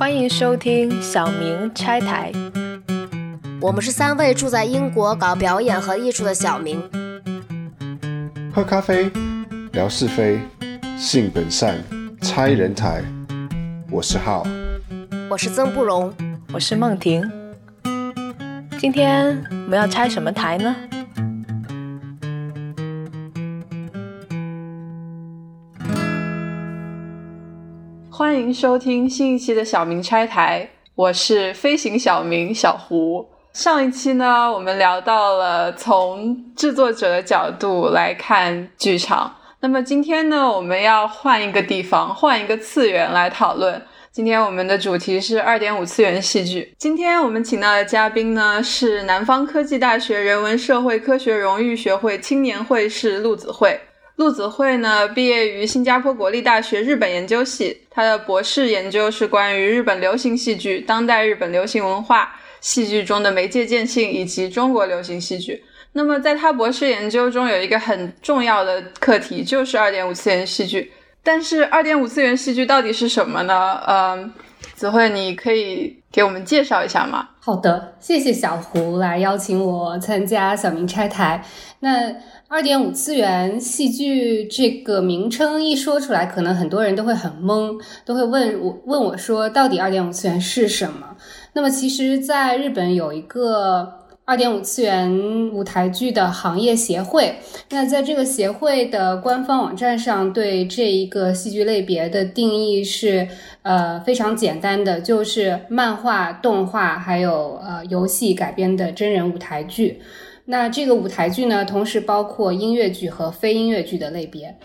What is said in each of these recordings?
欢迎收听小明拆台。我们是三位住在英国搞表演和艺术的小明。喝咖啡，聊是非，性本善，拆人台。我是浩，我是曾不荣，我是梦婷。今天我们要拆什么台呢？欢迎收听新一期的小明拆台，我是飞行小明小胡。上一期呢，我们聊到了从制作者的角度来看剧场。那么今天呢，我们要换一个地方，换一个次元来讨论。今天我们的主题是二点五次元戏剧。今天我们请到的嘉宾呢，是南方科技大学人文社会科学荣誉学会青年会士陆子慧。陆子慧呢，毕业于新加坡国立大学日本研究系，他的博士研究是关于日本流行戏剧、当代日本流行文化、戏剧中的媒介渐性以及中国流行戏剧。那么，在他博士研究中，有一个很重要的课题，就是二点五次元戏剧。但是，二点五次元戏剧到底是什么呢？嗯，子慧，你可以给我们介绍一下吗？好的，谢谢小胡来邀请我参加小明拆台。那二点五次元戏剧这个名称一说出来，可能很多人都会很懵，都会问我问我说，到底二点五次元是什么？那么其实，在日本有一个二点五次元舞台剧的行业协会，那在这个协会的官方网站上，对这一个戏剧类别的定义是呃非常简单的，就是漫画、动画还有呃游戏改编的真人舞台剧。那这个舞台剧呢，同时包括音乐剧和非音乐剧的类别，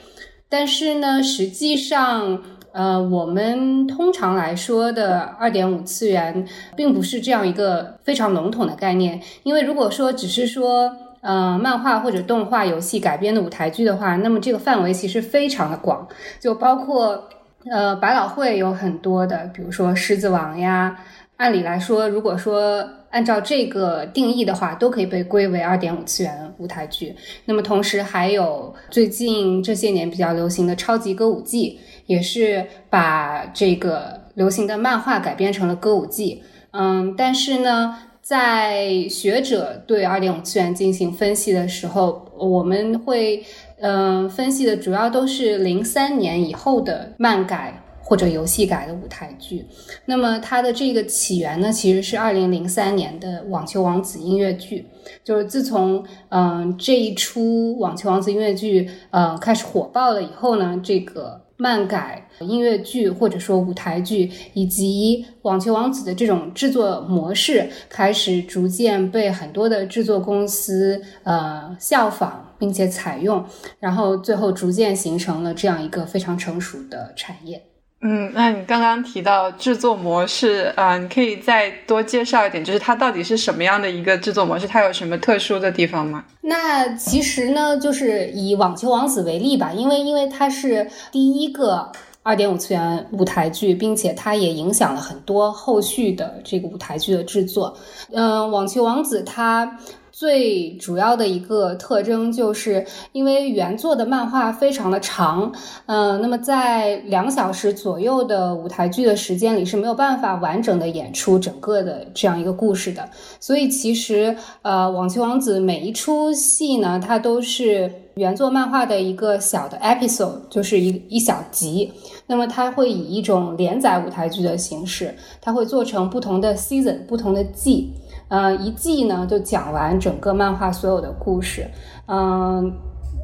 但是呢，实际上，呃，我们通常来说的二点五次元，并不是这样一个非常笼统的概念。因为如果说只是说，呃，漫画或者动画、游戏改编的舞台剧的话，那么这个范围其实非常的广，就包括，呃，百老汇有很多的，比如说《狮子王》呀。按理来说，如果说按照这个定义的话，都可以被归为二点五次元舞台剧。那么同时还有最近这些年比较流行的超级歌舞伎，也是把这个流行的漫画改编成了歌舞伎。嗯，但是呢，在学者对二点五次元进行分析的时候，我们会嗯分析的主要都是零三年以后的漫改。或者游戏改的舞台剧，那么它的这个起源呢，其实是二零零三年的《网球王子》音乐剧。就是自从嗯这一出《网球王子》音乐剧呃开始火爆了以后呢，这个漫改音乐剧或者说舞台剧以及《网球王子》的这种制作模式，开始逐渐被很多的制作公司呃效仿并且采用，然后最后逐渐形成了这样一个非常成熟的产业。嗯，那你刚刚提到制作模式，啊，你可以再多介绍一点，就是它到底是什么样的一个制作模式？它有什么特殊的地方吗？那其实呢，就是以《网球王子》为例吧，因为因为它是第一个二点五次元舞台剧，并且它也影响了很多后续的这个舞台剧的制作。嗯，《网球王子》它。最主要的一个特征，就是因为原作的漫画非常的长，嗯，那么在两小时左右的舞台剧的时间里是没有办法完整的演出整个的这样一个故事的，所以其实呃，网球王子每一出戏呢，它都是原作漫画的一个小的 episode，就是一一小集，那么它会以一种连载舞台剧的形式，它会做成不同的 season，不同的季。呃，一季呢就讲完整个漫画所有的故事。嗯，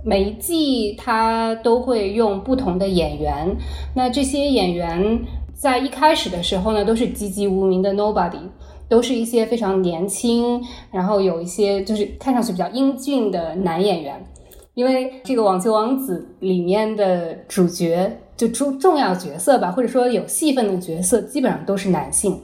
每一季它都会用不同的演员。那这些演员在一开始的时候呢，都是籍籍无名的 nobody，都是一些非常年轻，然后有一些就是看上去比较英俊的男演员。因为这个《网球王子》里面的主角就重重要角色吧，或者说有戏份的角色，基本上都是男性。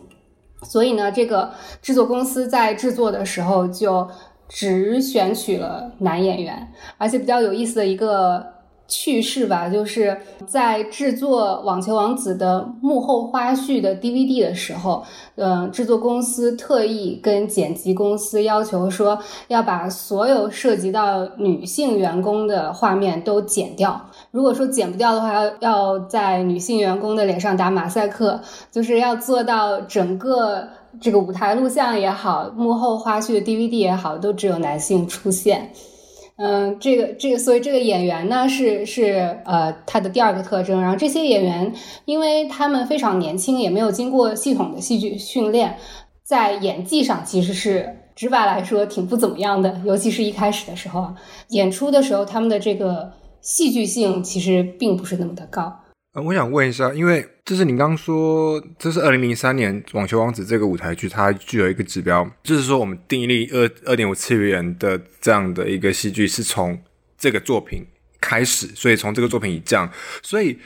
所以呢，这个制作公司在制作的时候就只选取了男演员，而且比较有意思的一个趣事吧，就是在制作《网球王子》的幕后花絮的 DVD 的时候，嗯，制作公司特意跟剪辑公司要求说，要把所有涉及到女性员工的画面都剪掉。如果说剪不掉的话，要要在女性员工的脸上打马赛克，就是要做到整个这个舞台录像也好，幕后花絮的 DVD 也好，都只有男性出现。嗯，这个这个，所以这个演员呢是是呃他的第二个特征。然后这些演员，因为他们非常年轻，也没有经过系统的戏剧训练，在演技上其实是直白来说挺不怎么样的。尤其是一开始的时候，演出的时候，他们的这个戏剧性其实并不是那么的高。我想问一下，因为这是你刚刚说，这是二零零三年《网球王子》这个舞台剧，它具有一个指标，就是说我们定义二二点五次元的这样的一个戏剧是从这个作品开始，所以从这个作品以降，所以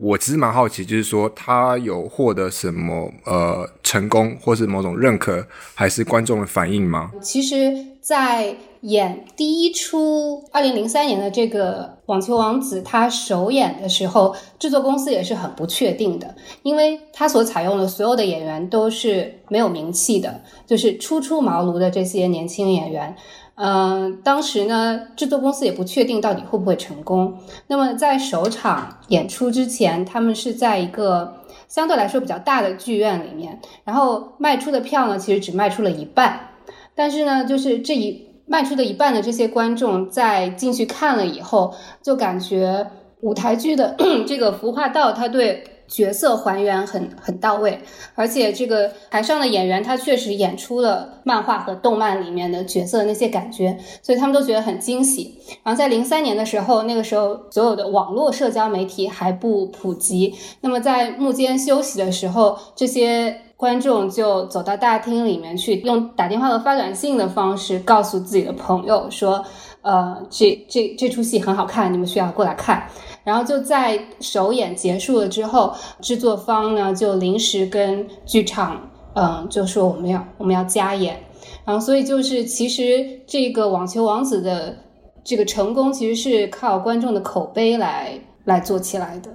我其实蛮好奇，就是说他有获得什么呃成功，或是某种认可，还是观众的反应吗？其实，在演第一出二零零三年的这个《网球王子》，他首演的时候，制作公司也是很不确定的，因为他所采用的所有的演员都是没有名气的，就是初出茅庐的这些年轻演员。嗯，当时呢，制作公司也不确定到底会不会成功。那么在首场演出之前，他们是在一个相对来说比较大的剧院里面，然后卖出的票呢，其实只卖出了一半。但是呢，就是这一。卖出的一半的这些观众在进去看了以后，就感觉舞台剧的 这个服化道，他对角色还原很很到位，而且这个台上的演员他确实演出了漫画和动漫里面的角色那些感觉，所以他们都觉得很惊喜。然后在零三年的时候，那个时候所有的网络社交媒体还不普及，那么在幕间休息的时候，这些。观众就走到大厅里面去，用打电话和发短信的方式告诉自己的朋友说：“呃，这这这出戏很好看，你们需要过来看。”然后就在首演结束了之后，制作方呢就临时跟剧场，嗯，就说我们要我们要加演。然后所以就是其实这个网球王子的这个成功，其实是靠观众的口碑来来做起来的，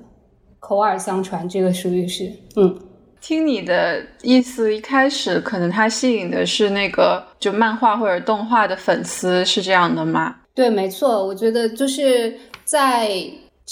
口耳相传，这个属于是嗯。听你的意思，一开始可能他吸引的是那个就漫画或者动画的粉丝，是这样的吗？对，没错，我觉得就是在。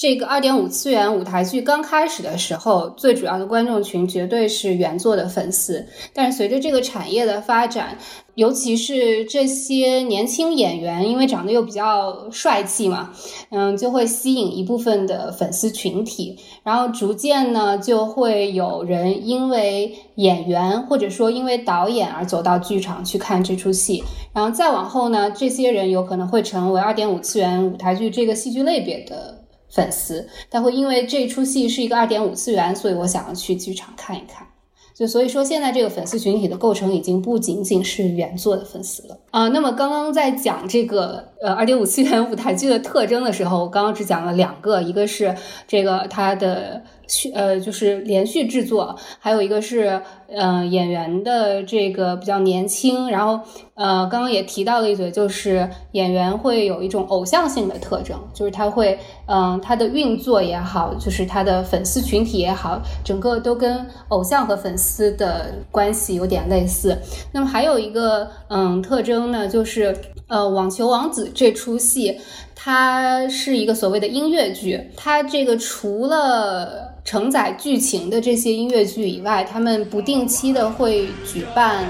这个二点五次元舞台剧刚开始的时候，最主要的观众群绝对是原作的粉丝。但是随着这个产业的发展，尤其是这些年轻演员，因为长得又比较帅气嘛，嗯，就会吸引一部分的粉丝群体。然后逐渐呢，就会有人因为演员或者说因为导演而走到剧场去看这出戏。然后再往后呢，这些人有可能会成为二点五次元舞台剧这个戏剧类别的。粉丝，他会因为这出戏是一个二点五次元，所以我想要去剧场看一看。就所以说，现在这个粉丝群体的构成已经不仅仅是原作的粉丝了啊。那么刚刚在讲这个呃二点五次元舞台剧的特征的时候，我刚刚只讲了两个，一个是这个它的。续呃就是连续制作，还有一个是呃演员的这个比较年轻，然后呃刚刚也提到了一嘴，就是演员会有一种偶像性的特征，就是他会嗯他的运作也好，就是他的粉丝群体也好，整个都跟偶像和粉丝的关系有点类似。那么还有一个嗯特征呢，就是呃网球王子这出戏，它是一个所谓的音乐剧，它这个除了承载剧情的这些音乐剧以外，他们不定期的会举办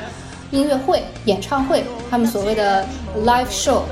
音乐会、演唱会，他们所谓的 live show。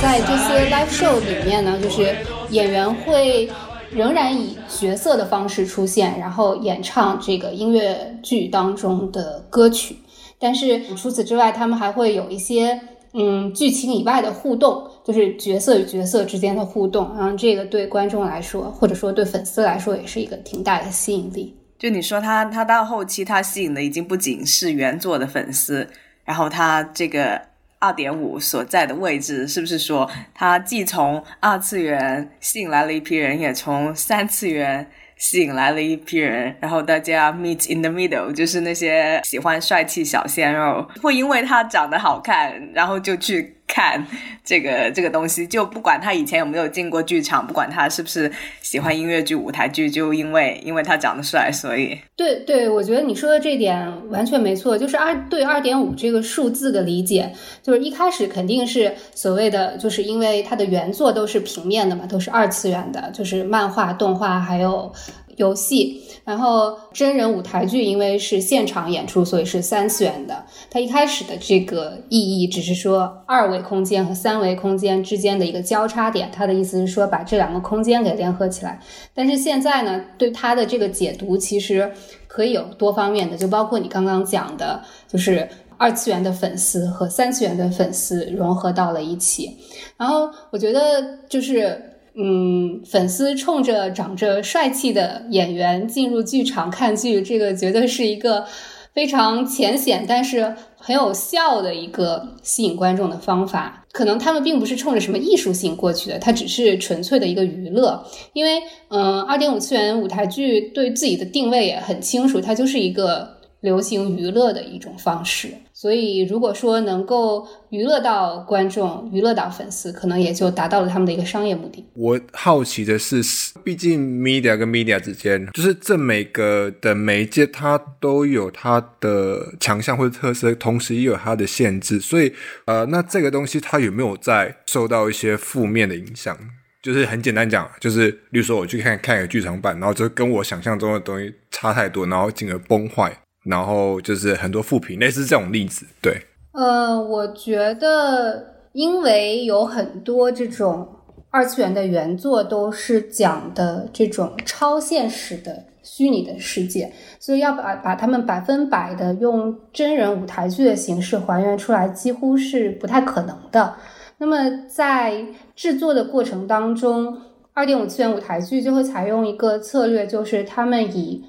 在这些 live show 里面呢，就是。演员会仍然以角色的方式出现，然后演唱这个音乐剧当中的歌曲。但是除此之外，他们还会有一些嗯剧情以外的互动，就是角色与角色之间的互动。然后这个对观众来说，或者说对粉丝来说，也是一个挺大的吸引力。就你说他，他到后期他吸引的已经不仅是原作的粉丝，然后他这个。二点五所在的位置，是不是说它既从二次元吸引来了一批人，也从三次元吸引来了一批人？然后大家 meet in the middle，就是那些喜欢帅气小鲜肉，会因为他长得好看，然后就去看这个这个东西，就不管他以前有没有进过剧场，不管他是不是喜欢音乐剧、舞台剧，就因为因为他长得帅，所以对对，我觉得你说的这点完全没错。就是二对二点五这个数字的理解，就是一开始肯定是所谓的，就是因为它的原作都是平面的嘛，都是二次元的，就是漫画、动画还有。游戏，然后真人舞台剧，因为是现场演出，所以是三次元的。它一开始的这个意义只是说二维空间和三维空间之间的一个交叉点，它的意思是说把这两个空间给联合起来。但是现在呢，对它的这个解读其实可以有多方面的，就包括你刚刚讲的，就是二次元的粉丝和三次元的粉丝融合到了一起。然后我觉得就是。嗯，粉丝冲着长着帅气的演员进入剧场看剧，这个绝对是一个非常浅显但是很有效的一个吸引观众的方法。可能他们并不是冲着什么艺术性过去的，它只是纯粹的一个娱乐。因为，嗯，二点五次元舞台剧对自己的定位也很清楚，它就是一个。流行娱乐的一种方式，所以如果说能够娱乐到观众、娱乐到粉丝，可能也就达到了他们的一个商业目的。我好奇的是，毕竟 media 跟 media 之间，就是这每个的媒介，它都有它的强项或者特色，同时也有它的限制。所以，呃，那这个东西它有没有在受到一些负面的影响？就是很简单讲，就是例如说我去看看一个剧场版，然后就跟我想象中的东西差太多，然后进而崩坏。然后就是很多副评，类似这种例子，对。呃，我觉得，因为有很多这种二次元的原作都是讲的这种超现实的虚拟的世界，所以要把把他们百分百的用真人舞台剧的形式还原出来，几乎是不太可能的。那么在制作的过程当中，二点五次元舞台剧就会采用一个策略，就是他们以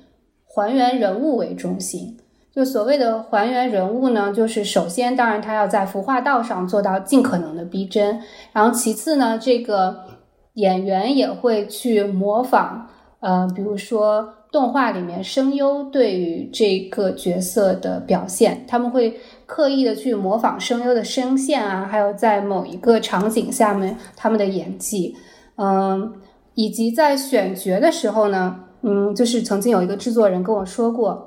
还原人物为中心，就所谓的还原人物呢，就是首先，当然他要在服化道上做到尽可能的逼真，然后其次呢，这个演员也会去模仿，呃，比如说动画里面声优对于这个角色的表现，他们会刻意的去模仿声优的声线啊，还有在某一个场景下面他们的演技，嗯，以及在选角的时候呢。嗯，就是曾经有一个制作人跟我说过，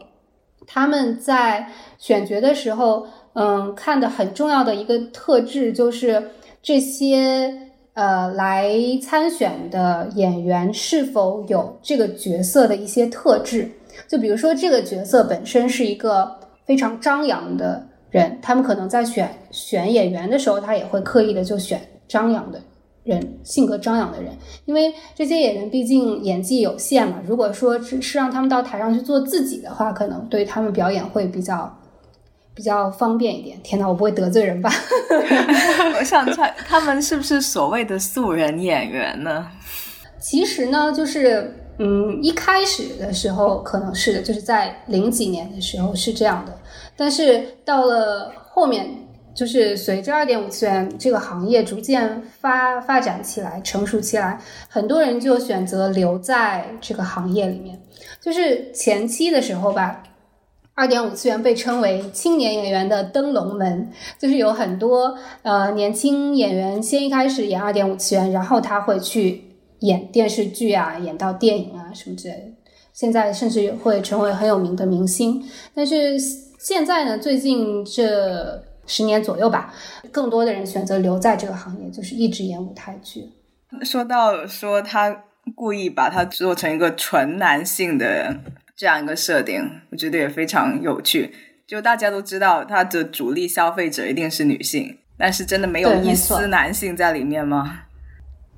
他们在选角的时候，嗯，看的很重要的一个特质就是这些呃来参选的演员是否有这个角色的一些特质。就比如说这个角色本身是一个非常张扬的人，他们可能在选选演员的时候，他也会刻意的就选张扬的。人性格张扬的人，因为这些演员毕竟演技有限嘛。如果说只是让他们到台上去做自己的话，可能对他们表演会比较比较方便一点。天哪，我不会得罪人吧？我想猜他们是不是所谓的素人演员呢？其实呢，就是嗯，一开始的时候可能是的，就是在零几年的时候是这样的，但是到了后面。就是随着二点五次元这个行业逐渐发发展起来、成熟起来，很多人就选择留在这个行业里面。就是前期的时候吧，二点五次元被称为青年演员的登龙门，就是有很多呃年轻演员先一开始演二点五次元，然后他会去演电视剧啊，演到电影啊什么之类的。现在甚至会成为很有名的明星。但是现在呢，最近这。十年左右吧，更多的人选择留在这个行业，就是一直演舞台剧。说到说他故意把它做成一个纯男性的这样一个设定，我觉得也非常有趣。就大家都知道，他的主力消费者一定是女性，但是真的没有一丝男性在里面吗？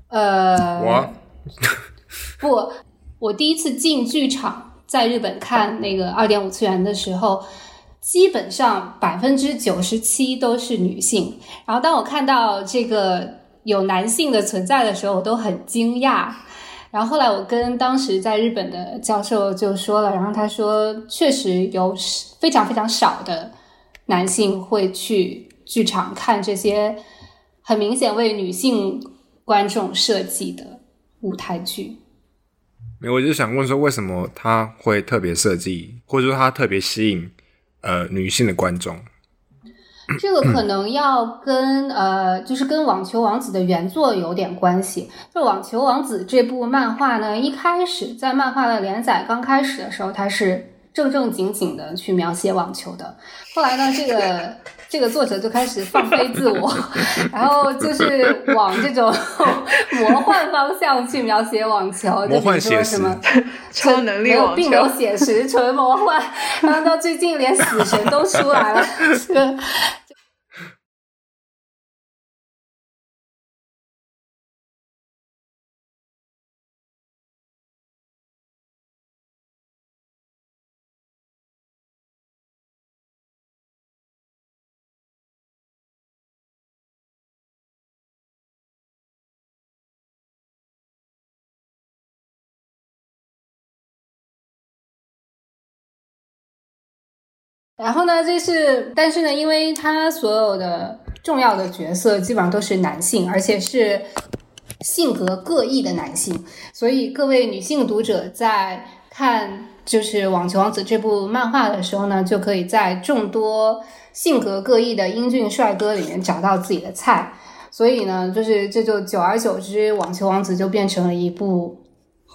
呃，我 不，我第一次进剧场，在日本看那个二点五次元的时候。基本上百分之九十七都是女性，然后当我看到这个有男性的存在的时候，我都很惊讶。然后后来我跟当时在日本的教授就说了，然后他说确实有非常非常少的男性会去剧场看这些很明显为女性观众设计的舞台剧。没，我就想问说，为什么他会特别设计，或者说他特别吸引？呃，女性的观众，这个可能要跟呃，就是跟《网球王子》的原作有点关系。就《网球王子》这部漫画呢，一开始在漫画的连载刚开始的时候，它是正正经经的去描写网球的。后来呢，这个这个作者就开始放飞自我，然后就是往这种 魔幻方向去描写网球，就魔幻比如说写实什么超能力没有网并没有球，写实，纯魔幻。然后到最近连死神都出来了，然后呢，就是，但是呢，因为他所有的重要的角色基本上都是男性，而且是性格各异的男性，所以各位女性读者在看就是《网球王子》这部漫画的时候呢，就可以在众多性格各异的英俊帅哥里面找到自己的菜。所以呢，就是这就久而久之，《网球王子》就变成了一部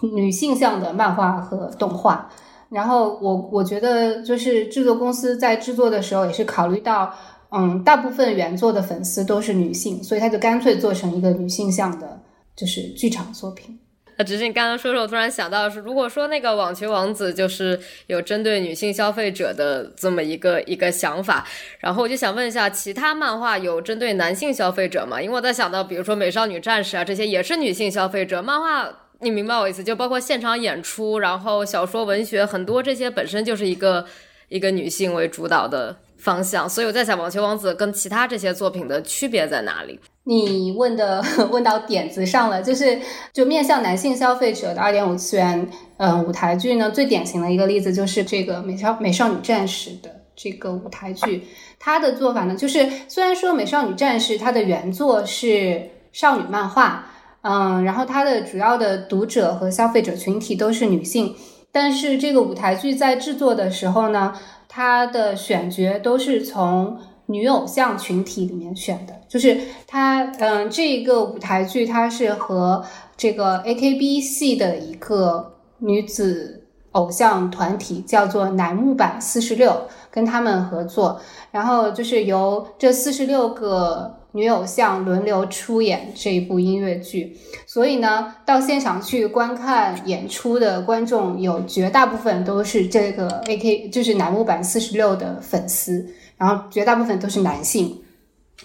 女性向的漫画和动画。然后我我觉得就是制作公司在制作的时候也是考虑到，嗯，大部分原作的粉丝都是女性，所以他就干脆做成一个女性向的，就是剧场作品。那，只是你刚刚说说，我突然想到是，如果说那个网球王子就是有针对女性消费者的这么一个一个想法，然后我就想问一下，其他漫画有针对男性消费者吗？因为我在想到，比如说美少女战士啊，这些也是女性消费者漫画。你明白我意思？就包括现场演出，然后小说、文学，很多这些本身就是一个一个女性为主导的方向，所以我在想，《网球王子》跟其他这些作品的区别在哪里？你问的 问到点子上了，就是就面向男性消费者的二点五次元嗯舞台剧呢，最典型的一个例子就是这个美少美少女战士的这个舞台剧，它的做法呢，就是虽然说美少女战士它的原作是少女漫画。嗯，然后它的主要的读者和消费者群体都是女性，但是这个舞台剧在制作的时候呢，它的选角都是从女偶像群体里面选的，就是它，嗯，这一个舞台剧它是和这个 AKB 系的一个女子偶像团体叫做乃木坂四十六跟他们合作，然后就是由这四十六个。女偶像轮流出演这一部音乐剧，所以呢，到现场去观看演出的观众有绝大部分都是这个 AK，就是男木坂四十六的粉丝，然后绝大部分都是男性。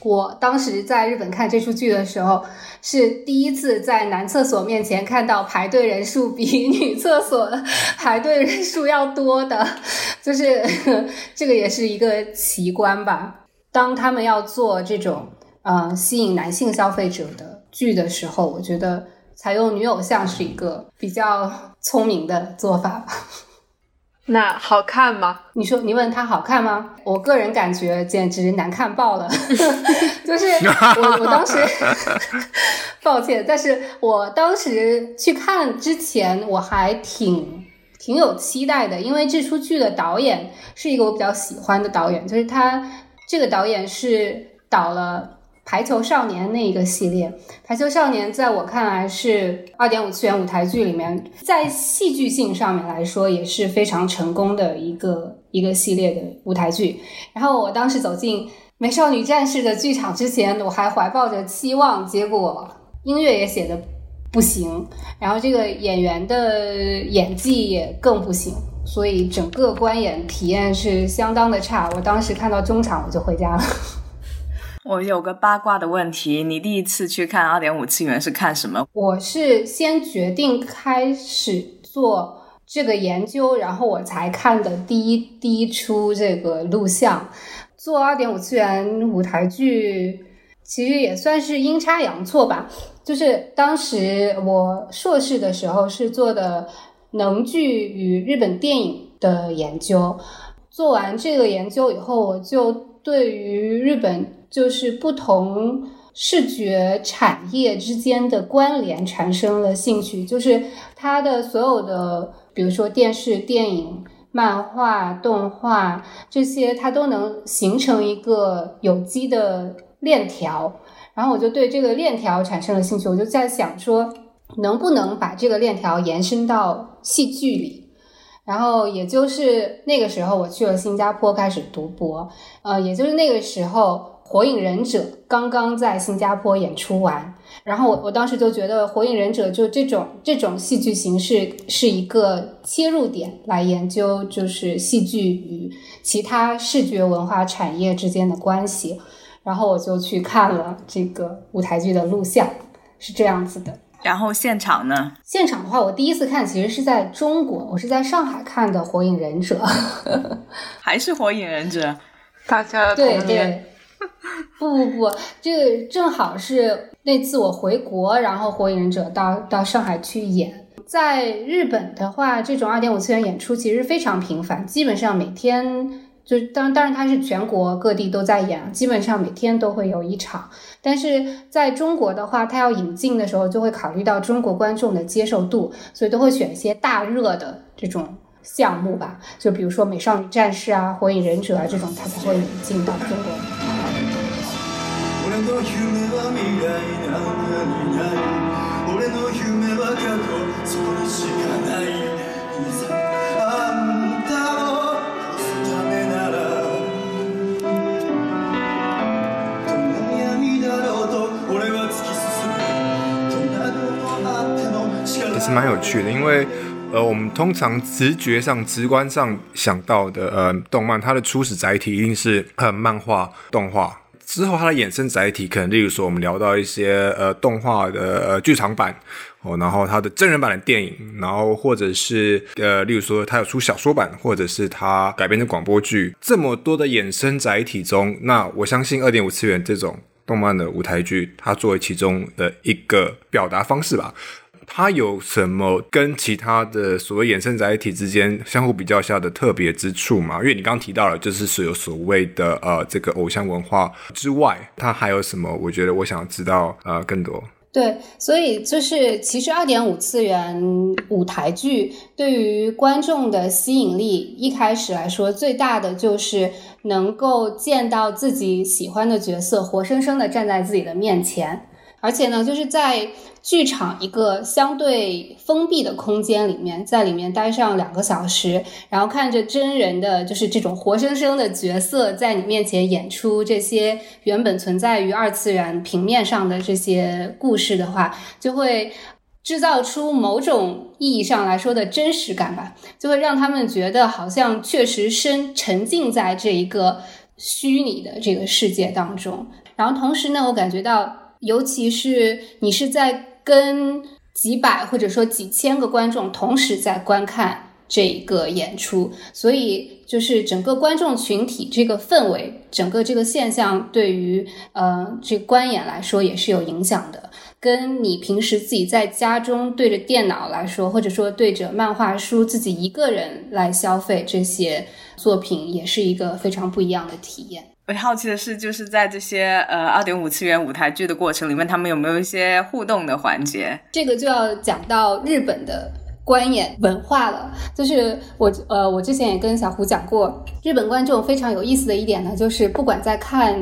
我当时在日本看这出剧的时候，是第一次在男厕所面前看到排队人数比 女厕所排队人数要多的，就是 这个也是一个奇观吧。当他们要做这种。呃，吸引男性消费者的剧的时候，我觉得采用女偶像是一个比较聪明的做法吧。那好看吗？你说你问他好看吗？我个人感觉简直难看爆了。就是我我当时抱歉，但是我当时去看之前，我还挺挺有期待的，因为这出剧的导演是一个我比较喜欢的导演，就是他这个导演是导了。排球少年那一个系列，排球少年在我看来是二点五次元舞台剧里面，在戏剧性上面来说也是非常成功的一个一个系列的舞台剧。然后我当时走进美少女战士的剧场之前，我还怀抱着期望，结果音乐也写的不行，然后这个演员的演技也更不行，所以整个观演体验是相当的差。我当时看到中场我就回家了。我有个八卦的问题，你第一次去看二点五次元是看什么？我是先决定开始做这个研究，然后我才看的第一第一出这个录像。做二点五次元舞台剧，其实也算是阴差阳错吧。就是当时我硕士的时候是做的能剧与日本电影的研究，做完这个研究以后，我就对于日本。就是不同视觉产业之间的关联产生了兴趣，就是它的所有的，比如说电视、电影、漫画、动画这些，它都能形成一个有机的链条。然后我就对这个链条产生了兴趣，我就在想说，能不能把这个链条延伸到戏剧里？然后也就是那个时候，我去了新加坡开始读博。呃，也就是那个时候，《火影忍者》刚刚在新加坡演出完。然后我我当时就觉得《火影忍者》就这种这种戏剧形式是一个切入点来研究，就是戏剧与其他视觉文化产业之间的关系。然后我就去看了这个舞台剧的录像，是这样子的。然后现场呢？现场的话，我第一次看其实是在中国，我是在上海看的《火影忍者》，还是《火影忍者》？大家的对童年。对，不不不，这个正好是那次我回国，然后《火影忍者》到到上海去演。在日本的话，这种二点五次元演出其实非常频繁，基本上每天就当当然它是全国各地都在演，基本上每天都会有一场。但是在中国的话，它要引进的时候就会考虑到中国观众的接受度，所以都会选一些大热的这种项目吧，就比如说《美少女战士》啊、《火影忍者》啊这种，它才会引进到中国。俺の夢は未来なんかにない俺の夢は過去そこにしかないいざあんたを越すためならどんな闇だろうと俺は突き進むどんなことあっても力也是蛮有趣的，因为呃，我们通常直觉上、直观上想到的呃，动漫它的初始载体一定是呃漫画、动画。 之后它的衍生载体可能，例如说我们聊到一些呃动画的呃剧场版哦，然后它的真人版的电影，然后或者是呃，例如说它有出小说版，或者是它改编成广播剧，这么多的衍生载体中，那我相信二点五次元这种动漫的舞台剧，它作为其中的一个表达方式吧。它有什么跟其他的所谓衍生载体之间相互比较下的特别之处吗？因为你刚刚提到了，就是所有所谓的呃这个偶像文化之外，它还有什么？我觉得我想知道呃更多。对，所以就是其实二点五次元舞台剧对于观众的吸引力，一开始来说最大的就是能够见到自己喜欢的角色活生生的站在自己的面前，而且呢，就是在剧场一个相对封闭的空间里面，在里面待上两个小时，然后看着真人的就是这种活生生的角色在你面前演出这些原本存在于二次元平面上的这些故事的话，就会制造出某种意义上来说的真实感吧，就会让他们觉得好像确实深沉浸在这一个虚拟的这个世界当中。然后同时呢，我感觉到，尤其是你是在跟几百或者说几千个观众同时在观看这个演出，所以就是整个观众群体这个氛围，整个这个现象对于呃这观演来说也是有影响的。跟你平时自己在家中对着电脑来说，或者说对着漫画书自己一个人来消费这些作品，也是一个非常不一样的体验。我好奇的是，就是在这些呃二点五次元舞台剧的过程里面，他们有没有一些互动的环节？这个就要讲到日本的观演文化了。就是我呃，我之前也跟小胡讲过，日本观众非常有意思的一点呢，就是不管在看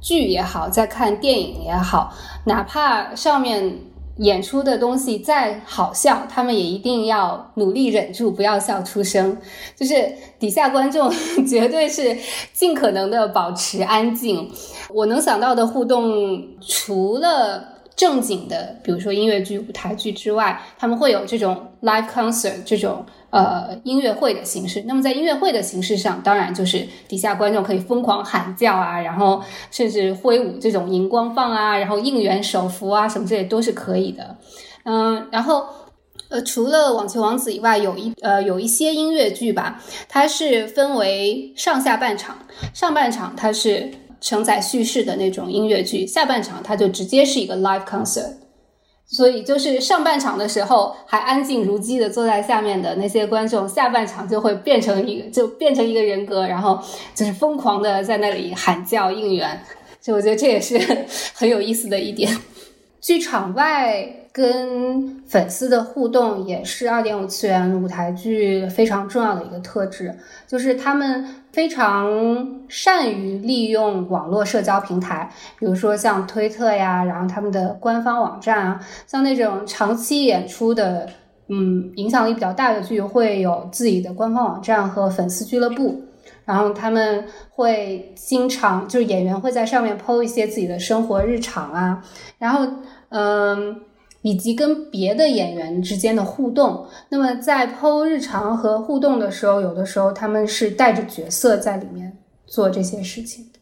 剧也好，在看电影也好，哪怕上面。演出的东西再好笑，他们也一定要努力忍住，不要笑出声。就是底下观众绝对是尽可能的保持安静。我能想到的互动，除了正经的，比如说音乐剧、舞台剧之外，他们会有这种 live concert 这种呃音乐会的形式。那么在音乐会的形式上，当然就是底下观众可以疯狂喊叫啊，然后甚至挥舞这种荧光棒啊，然后应援手幅啊什么这些都是可以的。嗯，然后呃，除了网球王子以外，有一呃有一些音乐剧吧，它是分为上下半场，上半场它是。承载叙事的那种音乐剧，下半场它就直接是一个 live concert，所以就是上半场的时候还安静如鸡的坐在下面的那些观众，下半场就会变成一个就变成一个人格，然后就是疯狂的在那里喊叫应援，就我觉得这也是很有意思的一点。剧场外跟粉丝的互动也是二点五次元舞台剧非常重要的一个特质，就是他们非常善于利用网络社交平台，比如说像推特呀，然后他们的官方网站啊，像那种长期演出的，嗯，影响力比较大的剧会有自己的官方网站和粉丝俱乐部。然后他们会经常就是演员会在上面 PO 一些自己的生活日常啊，然后嗯，以及跟别的演员之间的互动。那么在剖日常和互动的时候，有的时候他们是带着角色在里面做这些事情的。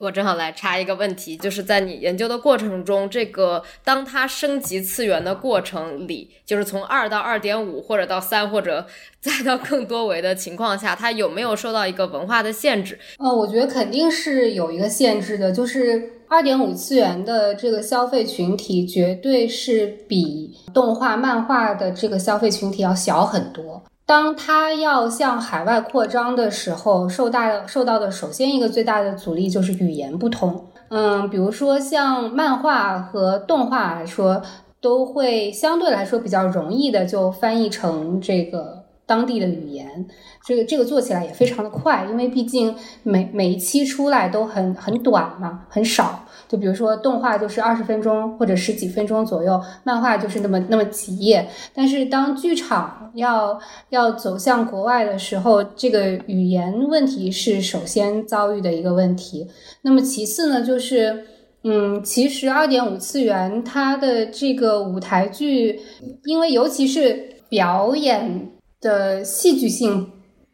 我正好来插一个问题，就是在你研究的过程中，这个当它升级次元的过程里，就是从二到二点五，或者到三，或者 再到更多维的情况下，它有没有受到一个文化的限制？呃，我觉得肯定是有一个限制的，就是二点五次元的这个消费群体，绝对是比动画、漫画的这个消费群体要小很多。当他要向海外扩张的时候，受大受到的首先一个最大的阻力就是语言不通。嗯，比如说像漫画和动画来说，都会相对来说比较容易的就翻译成这个当地的语言。这个这个做起来也非常的快，因为毕竟每每一期出来都很很短嘛，很少。就比如说动画就是二十分钟或者十几分钟左右，漫画就是那么那么几页。但是当剧场要要走向国外的时候，这个语言问题是首先遭遇的一个问题。那么其次呢，就是嗯，其实二点五次元它的这个舞台剧，因为尤其是表演的戏剧性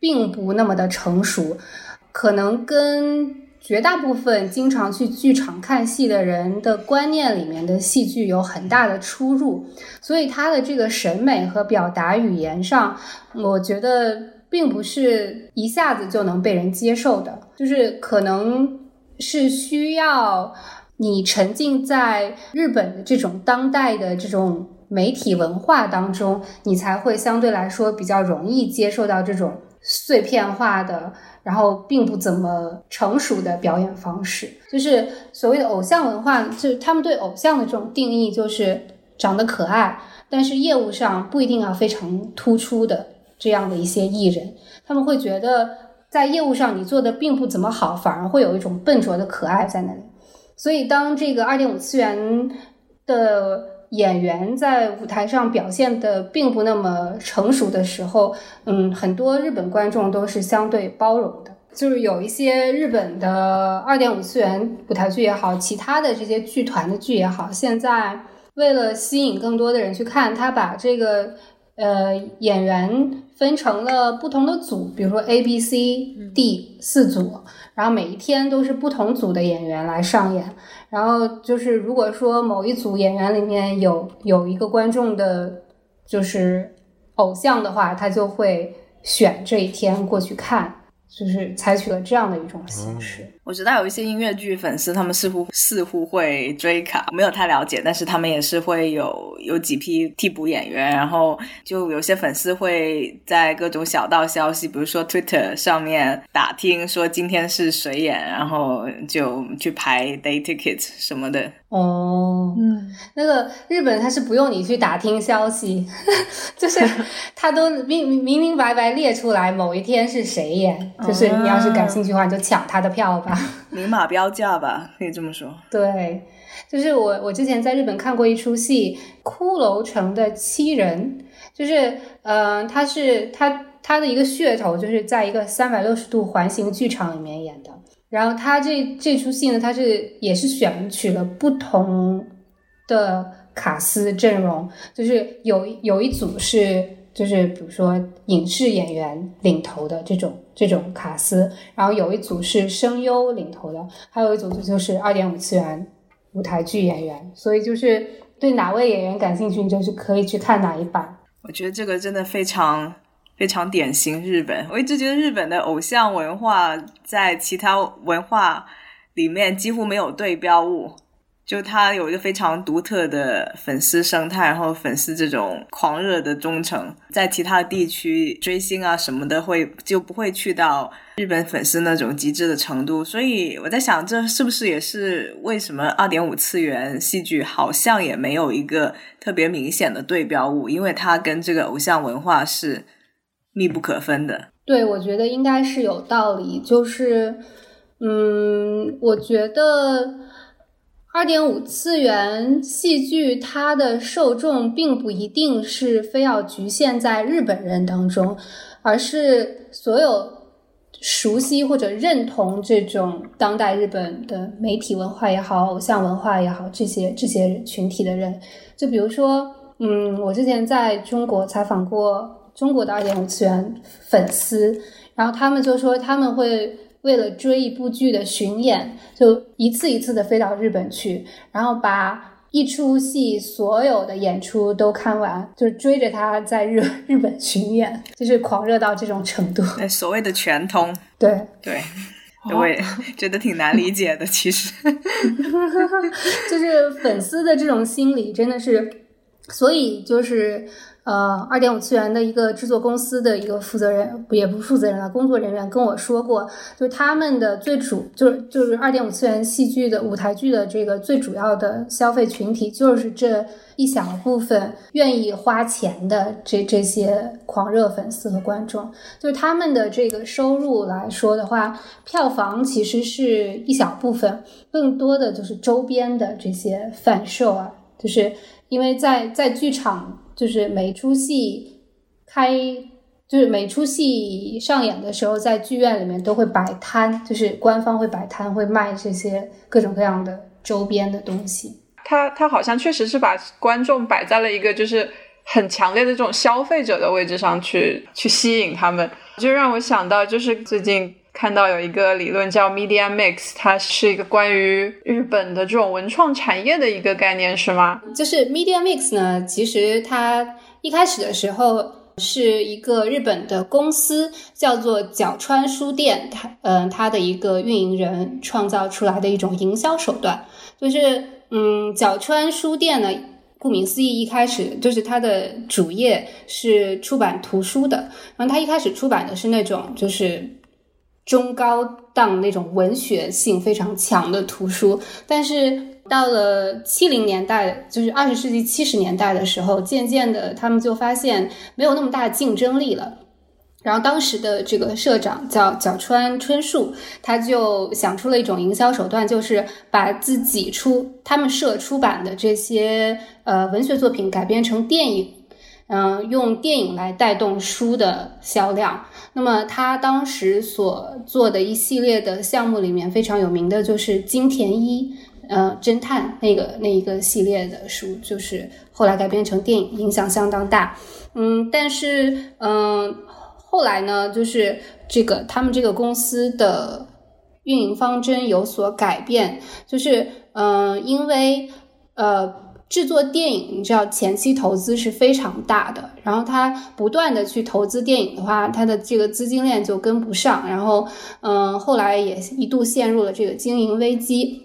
并不那么的成熟，可能跟。绝大部分经常去剧场看戏的人的观念里面的戏剧有很大的出入，所以他的这个审美和表达语言上，我觉得并不是一下子就能被人接受的，就是可能是需要你沉浸在日本的这种当代的这种媒体文化当中，你才会相对来说比较容易接受到这种碎片化的。然后并不怎么成熟的表演方式，就是所谓的偶像文化，就是他们对偶像的这种定义，就是长得可爱，但是业务上不一定要非常突出的这样的一些艺人，他们会觉得在业务上你做的并不怎么好，反而会有一种笨拙的可爱在那里。所以当这个二点五次元的。演员在舞台上表现的并不那么成熟的时候，嗯，很多日本观众都是相对包容的。就是有一些日本的二点五次元舞台剧也好，其他的这些剧团的剧也好，现在为了吸引更多的人去看，他把这个呃演员分成了不同的组，比如说 A、B、C、D 四组，然后每一天都是不同组的演员来上演。然后就是，如果说某一组演员里面有有一个观众的，就是偶像的话，他就会选这一天过去看，就是采取了这样的一种形式。我知道有一些音乐剧粉丝，他们似乎似乎会追卡，没有太了解，但是他们也是会有有几批替补演员，然后就有些粉丝会在各种小道消息，比如说 Twitter 上面打听说今天是谁演，然后就去排 day ticket 什么的。哦，嗯，那个日本他是不用你去打听消息，就是 他都明明明白白列出来某一天是谁演，就是你要是感兴趣的话，你就抢他的票吧。明码标价吧，可以这么说。对，就是我我之前在日本看过一出戏《骷髅城的七人》，就是嗯，他是他他的一个噱头，就是在一个三百六十度环形剧场里面演的。然后他这这出戏呢，他是也是选取了不同的卡司阵容，就是有有一组是。就是比如说影视演员领头的这种这种卡司，然后有一组是声优领头的，还有一组就是二点五次元舞台剧演员。所以就是对哪位演员感兴趣，你就是可以去看哪一版。我觉得这个真的非常非常典型日本。我一直觉得日本的偶像文化在其他文化里面几乎没有对标物。就他有一个非常独特的粉丝生态，然后粉丝这种狂热的忠诚，在其他地区追星啊什么的会就不会去到日本粉丝那种极致的程度。所以我在想，这是不是也是为什么二点五次元戏剧好像也没有一个特别明显的对标物，因为它跟这个偶像文化是密不可分的。对，我觉得应该是有道理。就是，嗯，我觉得二点五次元戏剧它的受众并不一定是非要局限在日本人当中，而是所有熟悉或者认同这种当代日本的媒体文化也好、偶像文化也好这些这些群体的人。就比如说，嗯，我之前在中国采访过。中国的二点五次元粉丝，然后他们就说他们会为了追一部剧的巡演，就一次一次的飞到日本去，然后把一出戏所有的演出都看完，就追着他在日 日本巡演，就是狂热到这种程度。所谓的全通，对对，我也觉得挺难理解的。其实 就是粉丝的这种心理真的是，所以就是。呃，二点五次元的一个制作公司的一个负责人，也不负责人了，工作人员跟我说过，就是他们的最主，就是就是二点五次元戏剧的舞台剧的这个最主要的消费群体，就是这一小部分愿意花钱的这这些狂热粉丝和观众，就是他们的这个收入来说的话，票房其实是一小部分，更多的就是周边的这些贩售啊，就是因为在在剧场。就是每出戏开，就是每出戏上演的时候，在剧院里面都会摆摊，就是官方会摆摊，会卖这些各种各样的周边的东西。他他好像确实是把观众摆在了一个就是很强烈的这种消费者的位置上去去吸引他们，就让我想到就是最近看到有一个理论叫 Media Mix，它是一个关于日本的这种文创产业的一个概念，是吗？就是 Media Mix 呢，其实它一开始的时候是一个日本的公司，叫做角川书店，它嗯，它的一个运营人创造出来的一种营销手段，就是嗯，角川书店呢，顾名思义，一开始就是它的主业是出版图书的，然后它一开始出版的是那种就是中高档那种文学性非常强的图书，但是。到了七零年代，就是二十世纪七十年代的时候，渐渐的，他们就发现没有那么大的竞争力了。然后当时的这个社长叫角川春树，他就想出了一种营销手段，就是把自己出他们社出版的这些呃文学作品改编成电影，嗯，用电影来带动书的销量。那么他当时所做的一系列的项目里面，非常有名的就是金田一。呃，侦探那个那一个系列的书，就是后来改编成电影，影响相当大。嗯，但是嗯，后来呢，就是这个他们这个公司的运营方针有所改变，就是嗯，因为呃制作电影，你知道前期投资是非常大的，然后他不断的去投资电影的话，他的这个资金链就跟不上，然后嗯，后来也一度陷入了这个经营危机。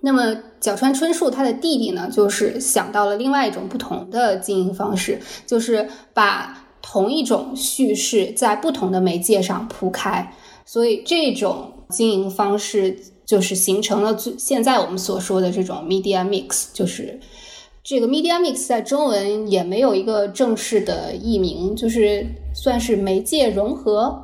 那么角川春树他的弟弟呢，就是想到了另外一种不同的经营方式，就是把同一种叙事在不同的媒介上铺开，所以这种经营方式就是形成了最现在我们所说的这种 media mix，就是这个 media mix 在中文也没有一个正式的译名，就是算是媒介融合。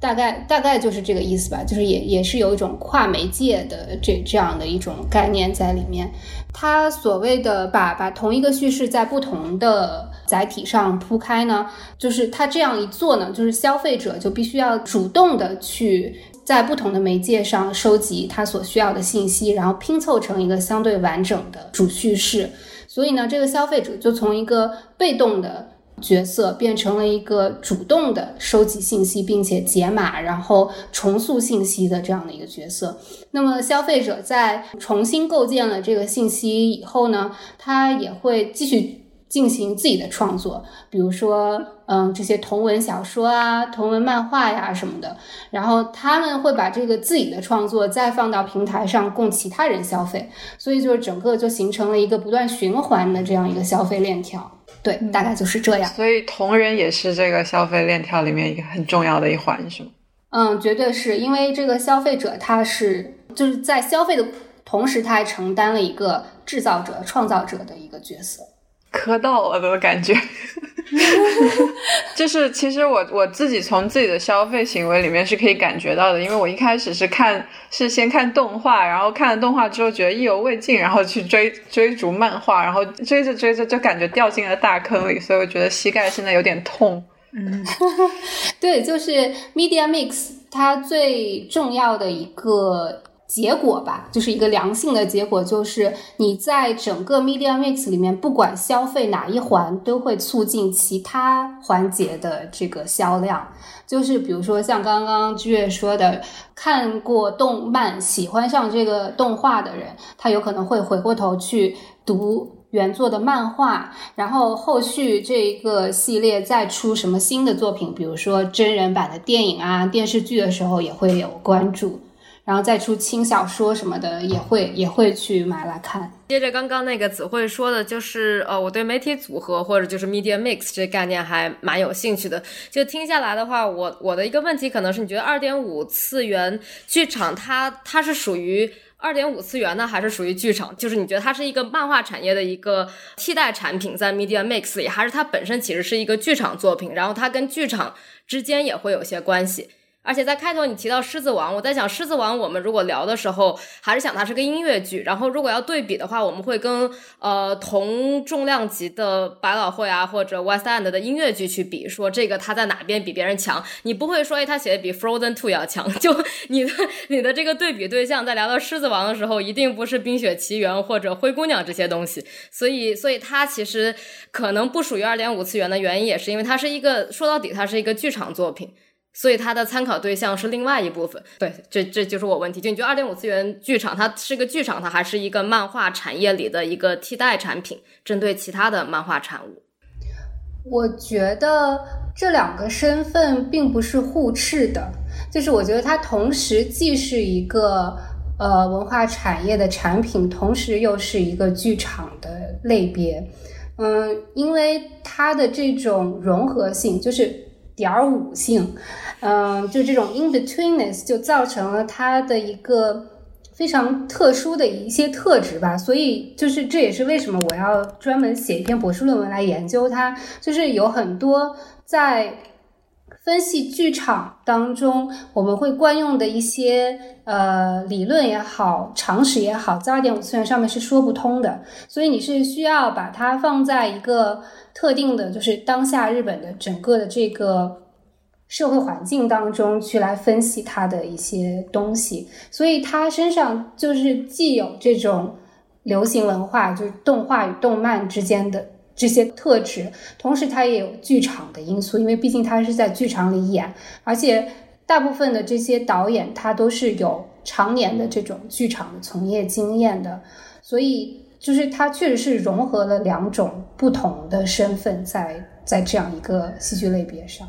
大概大概就是这个意思吧，就是也也是有一种跨媒介的这这样的一种概念在里面。它所谓的把把同一个叙事在不同的载体上铺开呢，就是它这样一做呢，就是消费者就必须要主动的去在不同的媒介上收集他所需要的信息，然后拼凑成一个相对完整的主叙事。所以呢，这个消费者就从一个被动的。角色变成了一个主动的收集信息，并且解码，然后重塑信息的这样的一个角色。那么，消费者在重新构建了这个信息以后呢，他也会继续进行自己的创作，比如说，嗯，这些同文小说啊、同文漫画呀什么的，然后他们会把这个自己的创作再放到平台上供其他人消费，所以就是整个就形成了一个不断循环的这样一个消费链条。对，大概就是这样。所以同人也是这个消费链条里面一个很重要的一环，是吗？嗯，绝对是因为这个消费者他是就是在消费的同时，他还承担了一个制造者、创造者的一个角色。磕到了的感觉，就是其实我我自己从自己的消费行为里面是可以感觉到的，因为我一开始是看是先看动画，然后看了动画之后觉得意犹未尽，然后去追追逐漫画，然后追着追着就感觉掉进了大坑里，所以我觉得膝盖现在有点痛。嗯，对，就是 Media Mix 它最重要的一个。结果吧，就是一个良性的结果，就是你在整个 media mix 里面，不管消费哪一环，都会促进其他环节的这个销量。就是比如说像刚刚居月说的，看过动漫、喜欢上这个动画的人，他有可能会回过头去读原作的漫画，然后后续这一个系列再出什么新的作品，比如说真人版的电影啊、电视剧的时候，也会有关注。然后再出轻小说什么的，也会也会去买来看。接着刚刚那个子慧说的，就是呃，我对媒体组合或者就是 media mix 这概念还蛮有兴趣的。就听下来的话，我我的一个问题可能是，你觉得二点五次元剧场它它是属于二点五次元呢，还是属于剧场？就是你觉得它是一个漫画产业的一个替代产品，在 media mix 里，还是它本身其实是一个剧场作品，然后它跟剧场之间也会有些关系？而且在开头你提到《狮子王》，我在想《狮子王》，我们如果聊的时候，还是想它是个音乐剧。然后如果要对比的话，我们会跟呃同重量级的百老汇啊或者 West End 的音乐剧去比，说这个它在哪边比别人强。你不会说，哎，他写的比 Frozen Two 要强。就你的你的这个对比对象，在聊到《狮子王》的时候，一定不是《冰雪奇缘》或者《灰姑娘》这些东西。所以，所以它其实可能不属于二点五次元的原因，也是因为它是一个说到底，它是一个剧场作品。所以它的参考对象是另外一部分，对，这这就是我问题。就你觉得二点五次元剧场它是个剧场，它还是一个漫画产业里的一个替代产品，针对其他的漫画产物？我觉得这两个身份并不是互斥的，就是我觉得它同时既是一个呃文化产业的产品，同时又是一个剧场的类别。嗯，因为它的这种融合性，就是。点五性，嗯，就这种 in betweenness 就造成了它的一个非常特殊的一些特质吧。所以，就是这也是为什么我要专门写一篇博士论文来研究它。就是有很多在分析剧场当中，我们会惯用的一些呃理论也好，常识也好，在二点五次元上面是说不通的。所以，你是需要把它放在一个。特定的，就是当下日本的整个的这个社会环境当中去来分析它的一些东西，所以它身上就是既有这种流行文化，就是动画与动漫之间的这些特质，同时它也有剧场的因素，因为毕竟它是在剧场里演，而且大部分的这些导演他都是有常年的这种剧场的从业经验的，所以。就是它确实是融合了两种不同的身份，在在这样一个戏剧类别上。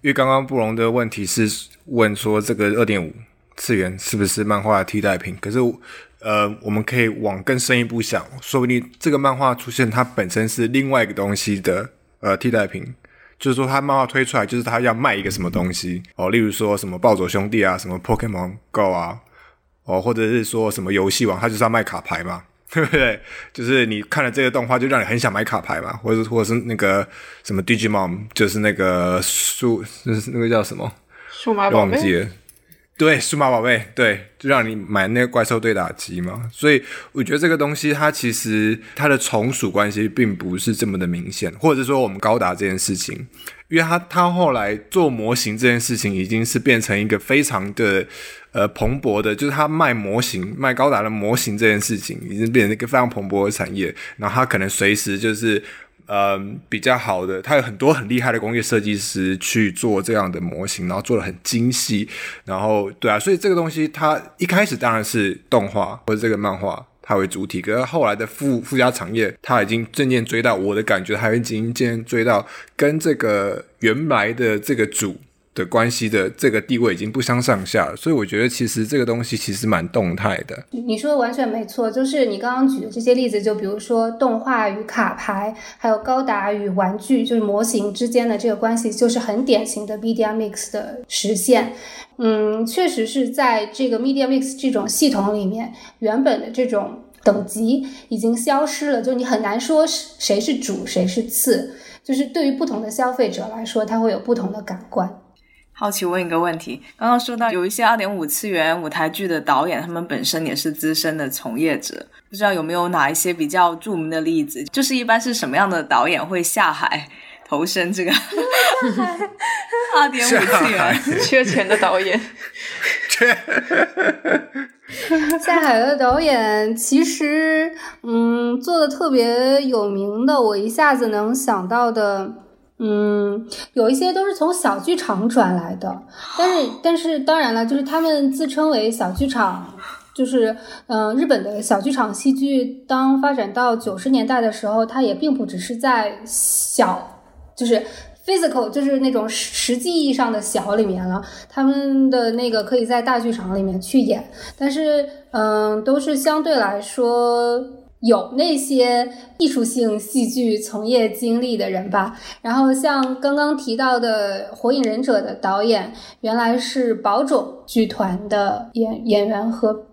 因为刚刚布隆的问题是问说，这个二点五次元是不是漫画的替代品？可是，呃，我们可以往更深一步想，说不定这个漫画出现，它本身是另外一个东西的呃替代品。就是说，它漫画推出来，就是它要卖一个什么东西哦，例如说什么暴走兄弟啊，什么 Pokemon Go 啊，哦，或者是说什么游戏王，它就是要卖卡牌嘛。对不对？就是你看了这个动画，就让你很想买卡牌嘛，或者或者是那个什么 Digimon，就是那个数，就是那个叫什么数码宝贝。对，数码宝贝，对，就让你买那个怪兽对打机嘛。所以我觉得这个东西它其实它的从属关系并不是这么的明显，或者说我们高达这件事情，因为它它后来做模型这件事情已经是变成一个非常的。呃，蓬勃的，就是他卖模型、卖高达的模型这件事情，已经变成一个非常蓬勃的产业。然后他可能随时就是，嗯，比较好的，他有很多很厉害的工业设计师去做这样的模型，然后做的很精细。然后，对啊，所以这个东西它一开始当然是动画或者这个漫画。它为主体。可是后来的附附加产业，它已经渐渐追到我的感觉，它已经渐渐追到跟这个原来的这个主。的关系的这个地位已经不相上下了，所以我觉得其实这个东西其实蛮动态的。你说的完全没错，就是你刚刚举的这些例子，就比如说动画与卡牌，还有高达与玩具，就是模型之间的这个关系，就是很典型的 media mix 的实现。嗯，确实是在这个 media mix 这种系统里面，原本的这种等级已经消失了，就你很难说谁是主，谁是次。就是对于不同的消费者来说，他会有不同的感官。好奇问一个问题，刚刚说到有一些二点五次元舞台剧的导演，他们本身也是资深的从业者，不知道有没有哪一些比较著名的例子？就是一般是什么样的导演会下海投身这个二点五次元缺钱的导演？缺 下海的导演其实，嗯，做的特别有名的，我一下子能想到的。嗯，有一些都是从小剧场转来的，但是但是当然了，就是他们自称为小剧场，就是嗯，日本的小剧场戏剧，当发展到九十年代的时候，它也并不只是在小，就是 physical，就是那种实际意义上的小里面了，他们的那个可以在大剧场里面去演，但是嗯，都是相对来说。有那些艺术性戏剧从业经历的人吧，然后像刚刚提到的《火影忍者》的导演，原来是宝冢剧团的演演员和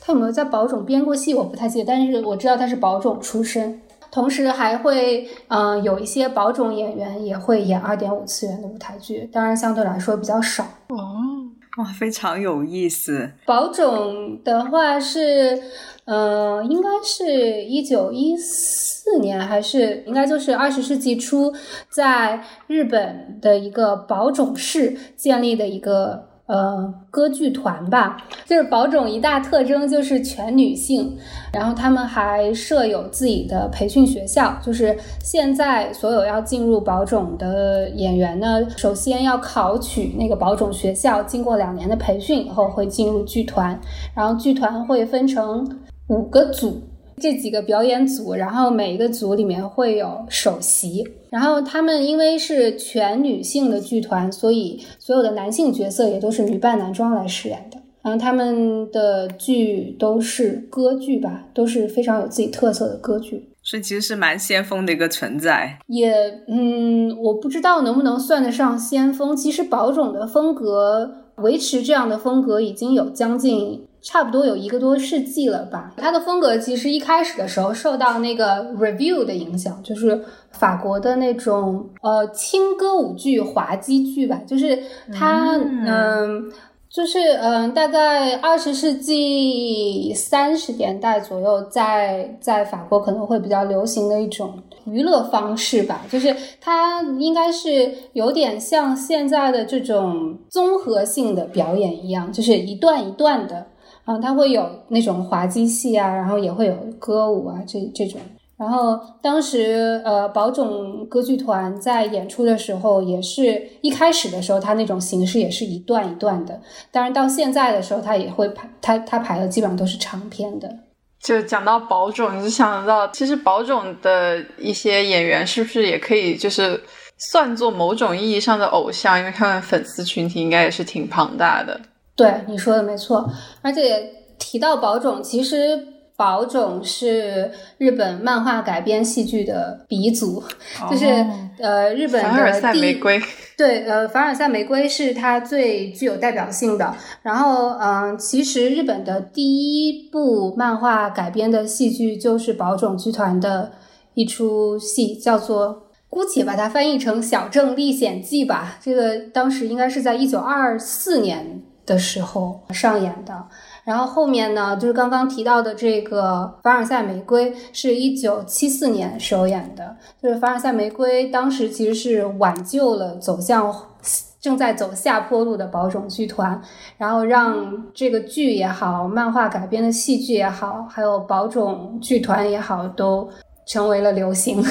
他有没有在宝冢编过戏，我不太记得，但是我知道他是宝冢出身，同时还会嗯有一些宝冢演员也会演二点五次元的舞台剧，当然相对来说比较少哦，哇，非常有意思。宝冢的话是。嗯，应该是一九一四年，还是应该就是二十世纪初，在日本的一个宝冢市建立的一个呃歌剧团吧。就是宝冢一大特征就是全女性，然后他们还设有自己的培训学校。就是现在所有要进入宝冢的演员呢，首先要考取那个宝冢学校，经过两年的培训以后会进入剧团，然后剧团会分成。五个组，这几个表演组，然后每一个组里面会有首席，然后他们因为是全女性的剧团，所以所有的男性角色也都是女扮男装来饰演的。然后他们的剧都是歌剧吧，都是非常有自己特色的歌剧，所以其实是蛮先锋的一个存在。也，嗯，我不知道能不能算得上先锋。其实宝冢的风格维持这样的风格已经有将近。差不多有一个多世纪了吧。他的风格其实一开始的时候受到那个 review 的影响，就是法国的那种呃轻歌舞剧、滑稽剧吧。就是他嗯，就是嗯，大概二十世纪三十年代左右，在在法国可能会比较流行的一种娱乐方式吧。就是它应该是有点像现在的这种综合性的表演一样，就是一段一段的。啊，它会有那种滑稽戏啊，然后也会有歌舞啊，这这种。然后当时呃，宝冢歌剧团在演出的时候，也是一开始的时候，它那种形式也是一段一段的。当然到现在的时候，它也会排，它它排的基本上都是长篇的。就讲到宝冢，就想到其实宝冢的一些演员是不是也可以就是算作某种意义上的偶像，因为他们粉丝群体应该也是挺庞大的。对你说的没错，而且提到宝冢，其实宝冢是日本漫画改编戏剧的鼻祖，就是呃日本的凡尔赛玫瑰。对，呃凡尔赛玫瑰是它最具有代表性的。然后嗯，其实日本的第一部漫画改编的戏剧就是宝冢剧团的一出戏，叫做姑且把它翻译成《小镇历险记》吧。这个当时应该是在一九二四年。的时候上演的，然后后面呢，就是刚刚提到的这个《凡尔赛玫瑰》是一九七四年首演的，就是《凡尔赛玫瑰》当时其实是挽救了走向正在走下坡路的宝冢剧团，然后让这个剧也好，漫画改编的戏剧也好，还有宝冢剧团也好，都成为了流行。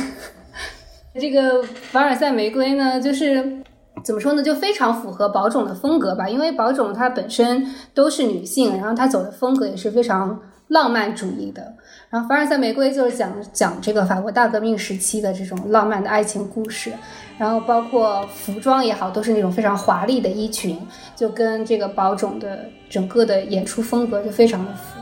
这个《凡尔赛玫瑰》呢，就是。怎么说呢？就非常符合宝冢的风格吧，因为宝冢它本身都是女性，然后她走的风格也是非常浪漫主义的。然后《凡尔赛玫瑰》就是讲讲这个法国大革命时期的这种浪漫的爱情故事，然后包括服装也好，都是那种非常华丽的衣裙，就跟这个宝冢的整个的演出风格就非常的符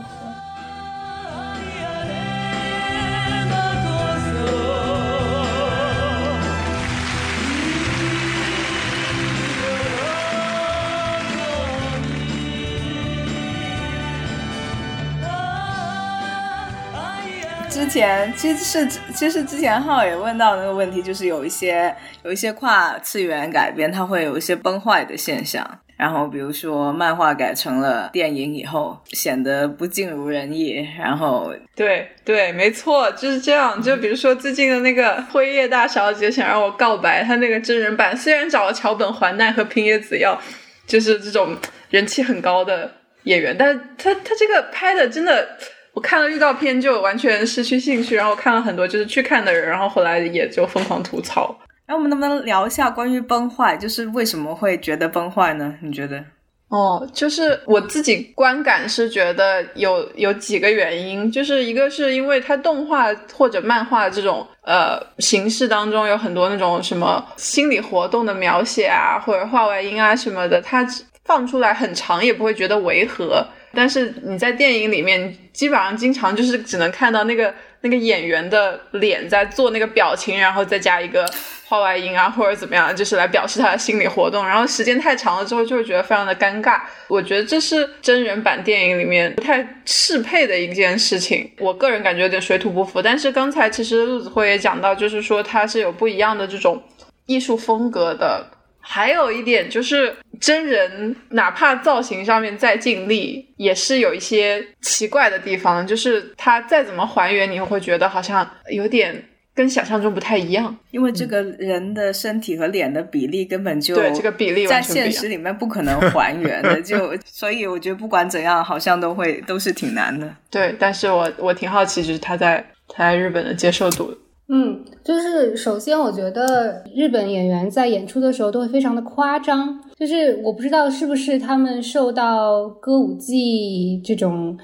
前其实是其实之前浩也问到那个问题，就是有一些有一些跨次元改编，它会有一些崩坏的现象。然后比如说漫画改成了电影以后，显得不尽如人意。然后对对，没错，就是这样。就比如说最近的那个《辉夜大小姐想让我告白》，他那个真人版虽然找了桥本环奈和平野紫耀，就是这种人气很高的演员，但是他他这个拍的真的。我看了预告片就完全失去兴趣，然后看了很多就是去看的人，然后后来也就疯狂吐槽。哎，我们能不能聊一下关于崩坏，就是为什么会觉得崩坏呢？你觉得？哦，就是我自己观感是觉得有有几个原因，就是一个是因为它动画或者漫画这种呃形式当中有很多那种什么心理活动的描写啊，或者画外音啊什么的，它放出来很长也不会觉得违和。但是你在电影里面，基本上经常就是只能看到那个那个演员的脸在做那个表情，然后再加一个话外音啊，或者怎么样，就是来表示他的心理活动。然后时间太长了之后，就会觉得非常的尴尬。我觉得这是真人版电影里面不太适配的一件事情。我个人感觉有点水土不服。但是刚才其实陆子辉也讲到，就是说他是有不一样的这种艺术风格的。还有一点就是，真人哪怕造型上面再尽力，也是有一些奇怪的地方。就是他再怎么还原，你会觉得好像有点跟想象中不太一样。因为这个人的身体和脸的比例根本就对这个比例在现实里面不可能还原的，就所以我觉得不管怎样，好像都会都是挺难的。对，但是我我挺好奇，就是他在他在日本的接受度。嗯，就是首先，我觉得日本演员在演出的时候都会非常的夸张。就是我不知道是不是他们受到歌舞伎这种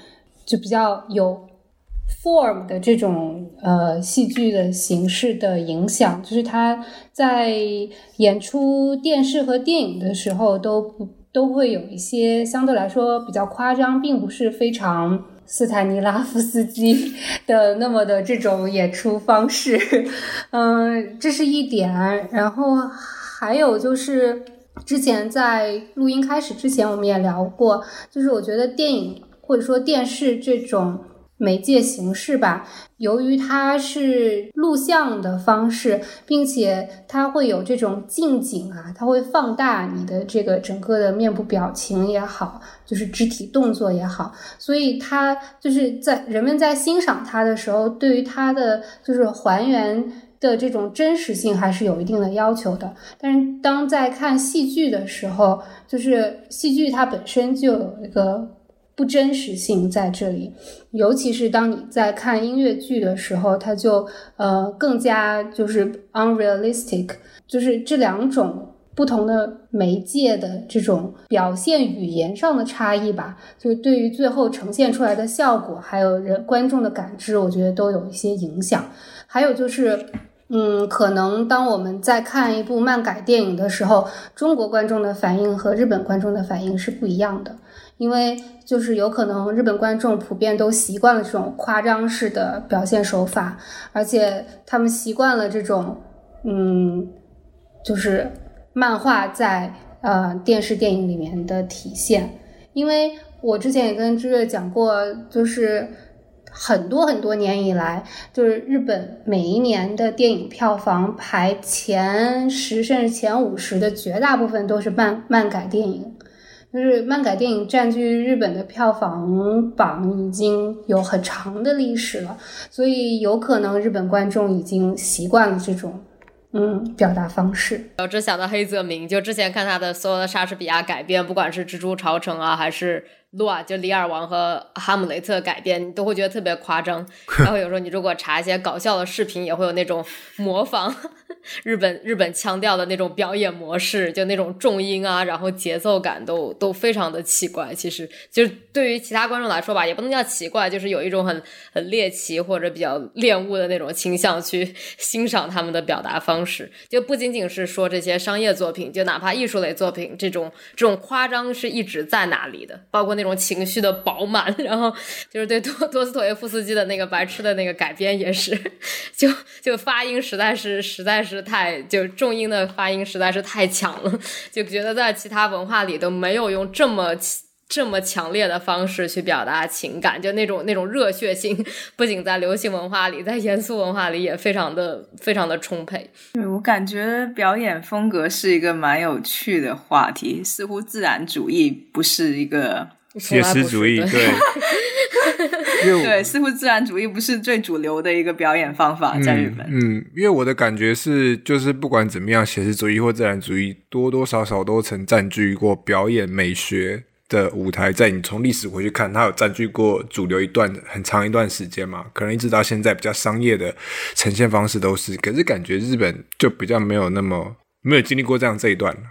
就比较有 form 的这种呃戏剧的形式的影响，就是他在演出电视和电影的时候都不都会有一些相对来说比较夸张，并不是非常。斯坦尼拉夫斯基 的那么的这种演出方式，嗯，这是一点。然后还有就是，之前在录音开始之前，我们也聊过，就是我觉得电影或者说电视这种。媒介形式吧，由于它是录像的方式，并且它会有这种近景啊，它会放大你的这个整个的面部表情也好，就是肢体动作也好，所以它就是在人们在欣赏它的时候，对于它的就是还原的这种真实性还是有一定的要求的。但是当在看戏剧的时候，就是戏剧它本身就有一个。不真实性在这里，尤其是当你在看音乐剧的时候，它就呃更加就是 unrealistic，就是这两种不同的媒介的这种表现语言上的差异吧，就是对于最后呈现出来的效果，还有人观众的感知，我觉得都有一些影响。还有就是，嗯，可能当我们在看一部漫改电影的时候，中国观众的反应和日本观众的反应是不一样的。因为就是有可能日本观众普遍都习惯了这种夸张式的表现手法，而且他们习惯了这种，嗯，就是漫画在呃电视电影里面的体现。因为我之前也跟知月讲过，就是很多很多年以来，就是日本每一年的电影票房排前十甚至前五十的绝大部分都是漫漫改电影。就是漫改电影占据日本的票房榜已经有很长的历史了，所以有可能日本观众已经习惯了这种嗯表达方式。我只想到黑泽明，就之前看他的所有的莎士比亚改编，不管是《蜘蛛朝城》啊，还是乱，就《李尔王》和《哈姆雷特》改编，你都会觉得特别夸张。然后有时候你如果查一些搞笑的视频，也会有那种模仿日本日本腔调的那种表演模式，就那种重音啊，然后节奏感都都非常的奇怪。其实就是对于其他观众来说吧，也不能叫奇怪，就是有一种很很猎奇或者比较恋物的那种倾向去欣赏他们的表达方式。就不仅仅是说这些商业作品，就哪怕艺术类作品，这种这种夸张是一直在哪里的，包括那种情绪的饱满，然后就是对多多斯妥耶夫斯基的那个白痴的那个改编也是，就就发音实在是实在是太就重音的发音实在是太强了，就觉得在其他文化里都没有用这么。这么强烈的方式去表达情感，就那种那种热血性，不仅在流行文化里，在严肃文化里也非常的非常的充沛。对我感觉表演风格是一个蛮有趣的话题，似乎自然主义不是一个写实主义，对，对，似乎自然主义不是最主流的一个表演方法在日本。嗯，因为我的感觉是，就是不管怎么样，写实主义或自然主义多多少少都曾占据过表演美学。的舞台，在你从历史回去看，它有占据过主流一段很长一段时间嘛？可能一直到现在，比较商业的呈现方式都是。可是感觉日本就比较没有那么没有经历过这样这一段了。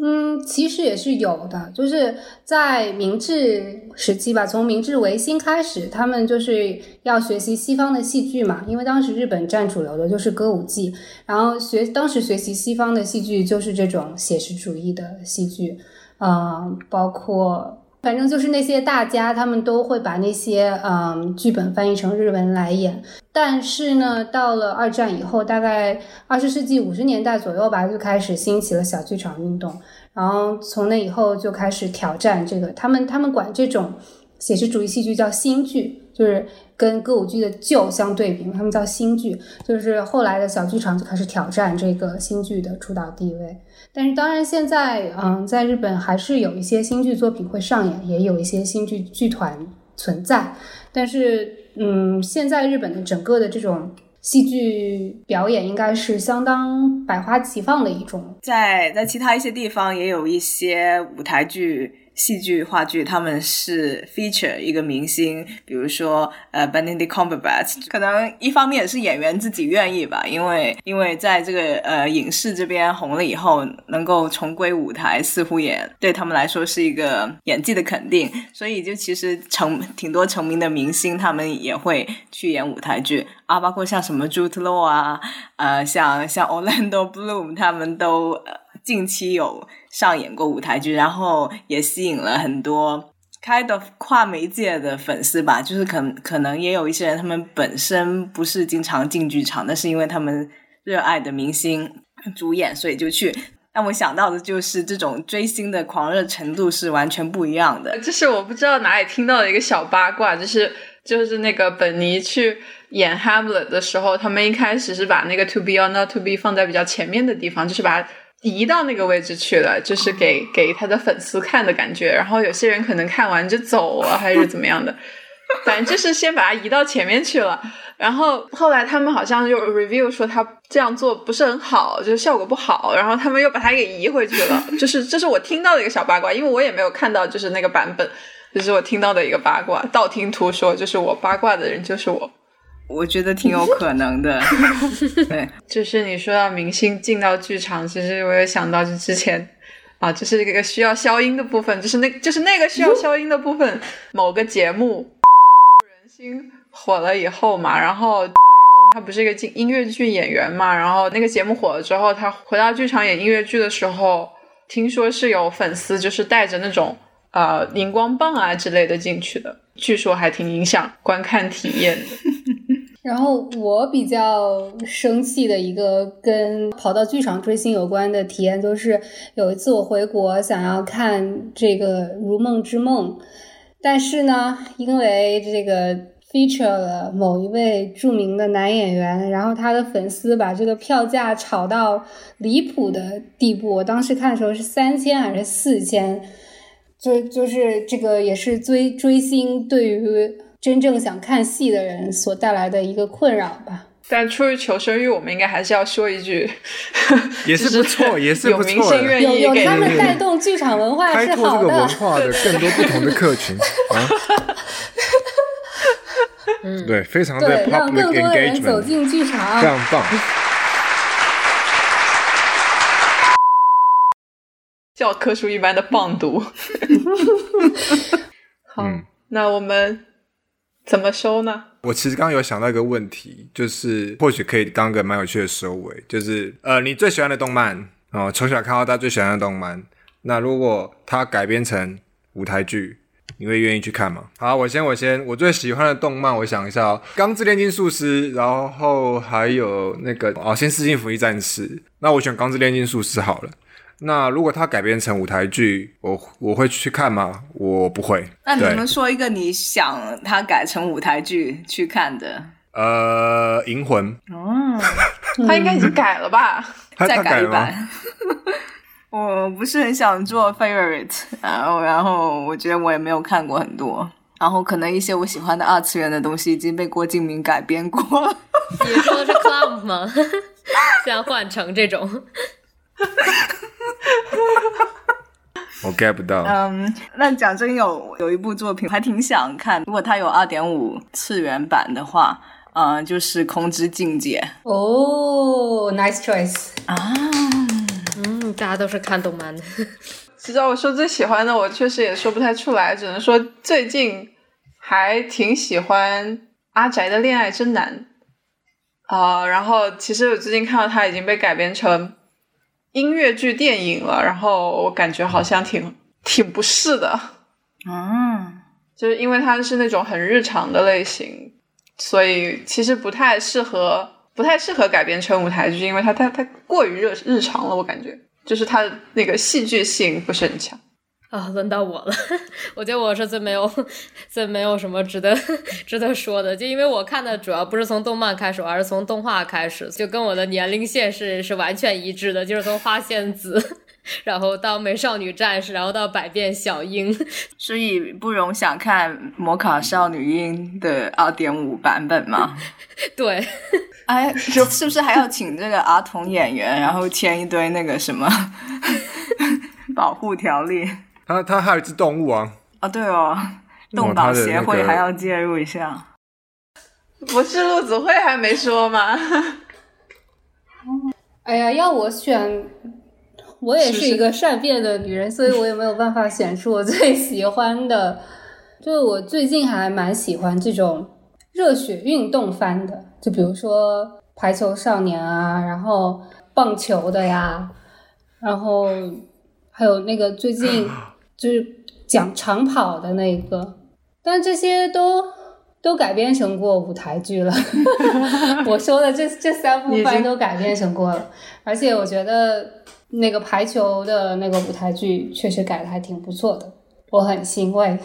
嗯，其实也是有的，就是在明治时期吧，从明治维新开始，他们就是要学习西方的戏剧嘛，因为当时日本占主流的就是歌舞伎，然后学当时学习西方的戏剧就是这种写实主义的戏剧。嗯，包括反正就是那些大家，他们都会把那些嗯剧本翻译成日文来演。但是呢，到了二战以后，大概二十世纪五十年代左右吧，就开始兴起了小剧场运动。然后从那以后就开始挑战这个，他们他们管这种写实主义戏剧叫新剧，就是跟歌舞剧的旧相对比，他们叫新剧。就是后来的小剧场就开始挑战这个新剧的主导地位。但是当然，现在嗯，在日本还是有一些新剧作品会上演，也有一些新剧剧团存在。但是嗯，现在日本的整个的这种戏剧表演应该是相当百花齐放的一种。在在其他一些地方也有一些舞台剧。戏剧、话剧，他们是 feature 一个明星，比如说呃，Benedict Cumberbatch，可能一方面是演员自己愿意吧，因为因为在这个呃影视这边红了以后，能够重归舞台，似乎也对他们来说是一个演技的肯定，所以就其实成挺多成名的明星，他们也会去演舞台剧啊，包括像什么 Jude Law 啊，呃，像像 Orlando Bloom，他们都呃近期有。上演过舞台剧，然后也吸引了很多 kind of 跨媒介的粉丝吧。就是可可能也有一些人，他们本身不是经常进剧场，但是因为他们热爱的明星主演，所以就去。让我想到的就是这种追星的狂热程度是完全不一样的。这是我不知道哪里听到的一个小八卦，就是就是那个本尼去演 Hamlet 的时候，他们一开始是把那个 To be or not to be 放在比较前面的地方，就是把。移到那个位置去了，就是给给他的粉丝看的感觉。然后有些人可能看完就走了，还是怎么样的，反正就是先把它移到前面去了。然后后来他们好像又 review 说他这样做不是很好，就是效果不好。然后他们又把它给移回去了。就是这是我听到的一个小八卦，因为我也没有看到就是那个版本，这是我听到的一个八卦，道听途说，就是我八卦的人就是我。我觉得挺有可能的，对，就是你说到明星进到剧场，其实我也想到就之前啊，就是一个需要消音的部分，就是那，就是那个需要消音的部分，某个节目深入人心火了以后嘛，然后郑云龙他不是一个进音乐剧演员嘛，然后那个节目火了之后，他回到剧场演音乐剧的时候，听说是有粉丝就是带着那种呃荧光棒啊之类的进去的，据说还挺影响观看体验的。然后我比较生气的一个跟跑到剧场追星有关的体验，就是有一次我回国想要看这个《如梦之梦》，但是呢，因为这个 feature 了某一位著名的男演员，然后他的粉丝把这个票价炒到离谱的地步。我当时看的时候是三千还是四千？就就是这个也是追追星对于。真正想看戏的人所带来的一个困扰吧。但出于求生欲，我们应该还是要说一句，也是不错，也是有不错的。明星愿有有意给他们带动剧场文化开拓这是好的。个文化的更多不同的客群 啊。嗯对，非常的对，让 public 更多的人走 engagement，进剧场非。常棒。教科书一般的棒读。好，嗯那我们怎么收呢？我其实刚刚有想到一个问题，就是或许可以当个蛮有趣的收尾，就是呃，你最喜欢的动漫哦，从小看到大最喜欢的动漫，那如果它改编成舞台剧，你会愿意去看吗？好，我先我先，我最喜欢的动漫，我想一下哦，《钢之炼金术师》，然后还有那个哦，先《世纪福音战士》，那我选《钢之炼金术师》好了。那如果它改编成舞台剧，我我会去看吗？我不会。那你对们说一个你想它改成舞台剧去看的？呃，银魂，哦，他应该已经改了吧？再改？改一版。我不是很想做 favorite，然后然后我觉得我也没有看过很多，然后可能一些我喜欢的二次元的东西已经被郭敬明改编过了。你说的是 clump 吗？像换成这种，我 get 不到。嗯，那讲真有有一部作品还挺想看，如果它有二点五次元版的话，呃，就是《空之境界哦，nice choice。》啊。嗯，大家都是看动漫的。其实我说最喜欢的，我确实也说不太出来，只能说最近还挺喜欢阿宅的恋爱真难啊、然后其实我最近看到它已经被改编成音乐剧电影了，然后我感觉好像挺挺不适的，嗯，就是因为它是那种很日常的类型，所以其实不太适合，不太适合改编成舞台剧，因为它太太过于热日常了，我感觉。就是它的那个戏剧性不是很强。啊，轮到我了。我觉得我是最没有、最没有什么值得 值得说的，就因为我看的主要不是从动漫开始，而是从动画开始，就跟我的年龄线是是完全一致的，就是从花仙子，然后到美少女战士，然后到百变小樱。所以不容想看《摩卡少女樱》的二点五版本吗？对，哎，是是不是还要请这个儿童演员，然后签一堆那个什么保护条例？它它还有一只动物啊，哦，对哦，动保协会还要介入一下。不是陆子慧还没说吗？哎呀，要我选，我也是一个善变的女人，所以我也没有办法选出我最喜欢的。就是我最近还蛮喜欢这种热血运动番的，就比如说排球少年啊，然后棒球的呀，然后还有那个最近 就是讲长跑的那个，但这些都都改编成过舞台剧了。我说的这这三部已经番都改编成过了，而且我觉得那个排球的那个舞台剧确实改的还挺不错的，我很欣慰。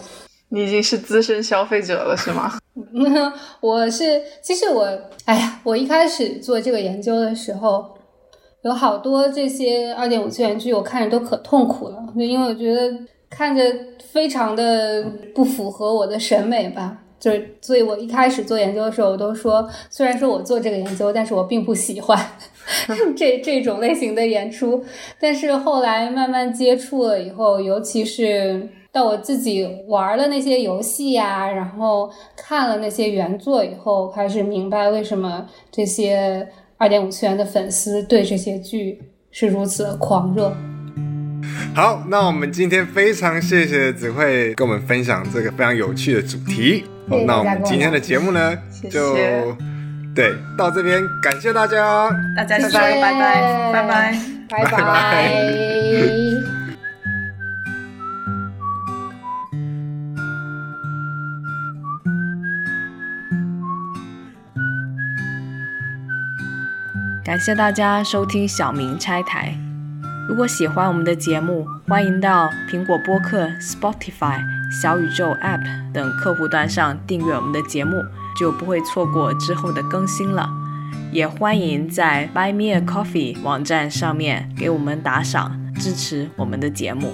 你已经是资深消费者了是吗？我是，其实我，哎呀，我一开始做这个研究的时候，有好多这些二点五次元剧，我看着都可痛苦了，就因为我觉得看着非常的不符合我的审美吧。就是，所以我一开始做研究的时候，我都说，虽然说我做这个研究，但是我并不喜欢 这这种类型的演出。但是后来慢慢接触了以后，尤其是到我自己玩了那些游戏呀、然后看了那些原作以后，开始明白为什么这些二点五次元的粉丝对这些剧是如此的狂热。好，那我们今天非常谢谢子慧跟我们分享这个非常有趣的主题。好谢谢，那我们今天的节目呢，谢就谢对到这边，感谢大家。大家说谢谢拜拜，拜拜。拜拜拜感谢大家收听小明拆台。如果喜欢我们的节目，欢迎到苹果播客、Spotify、小宇宙 App 等客户端上订阅我们的节目，就不会错过之后的更新了。也欢迎在 Buy Me a Coffee 网站上面给我们打赏，支持我们的节目。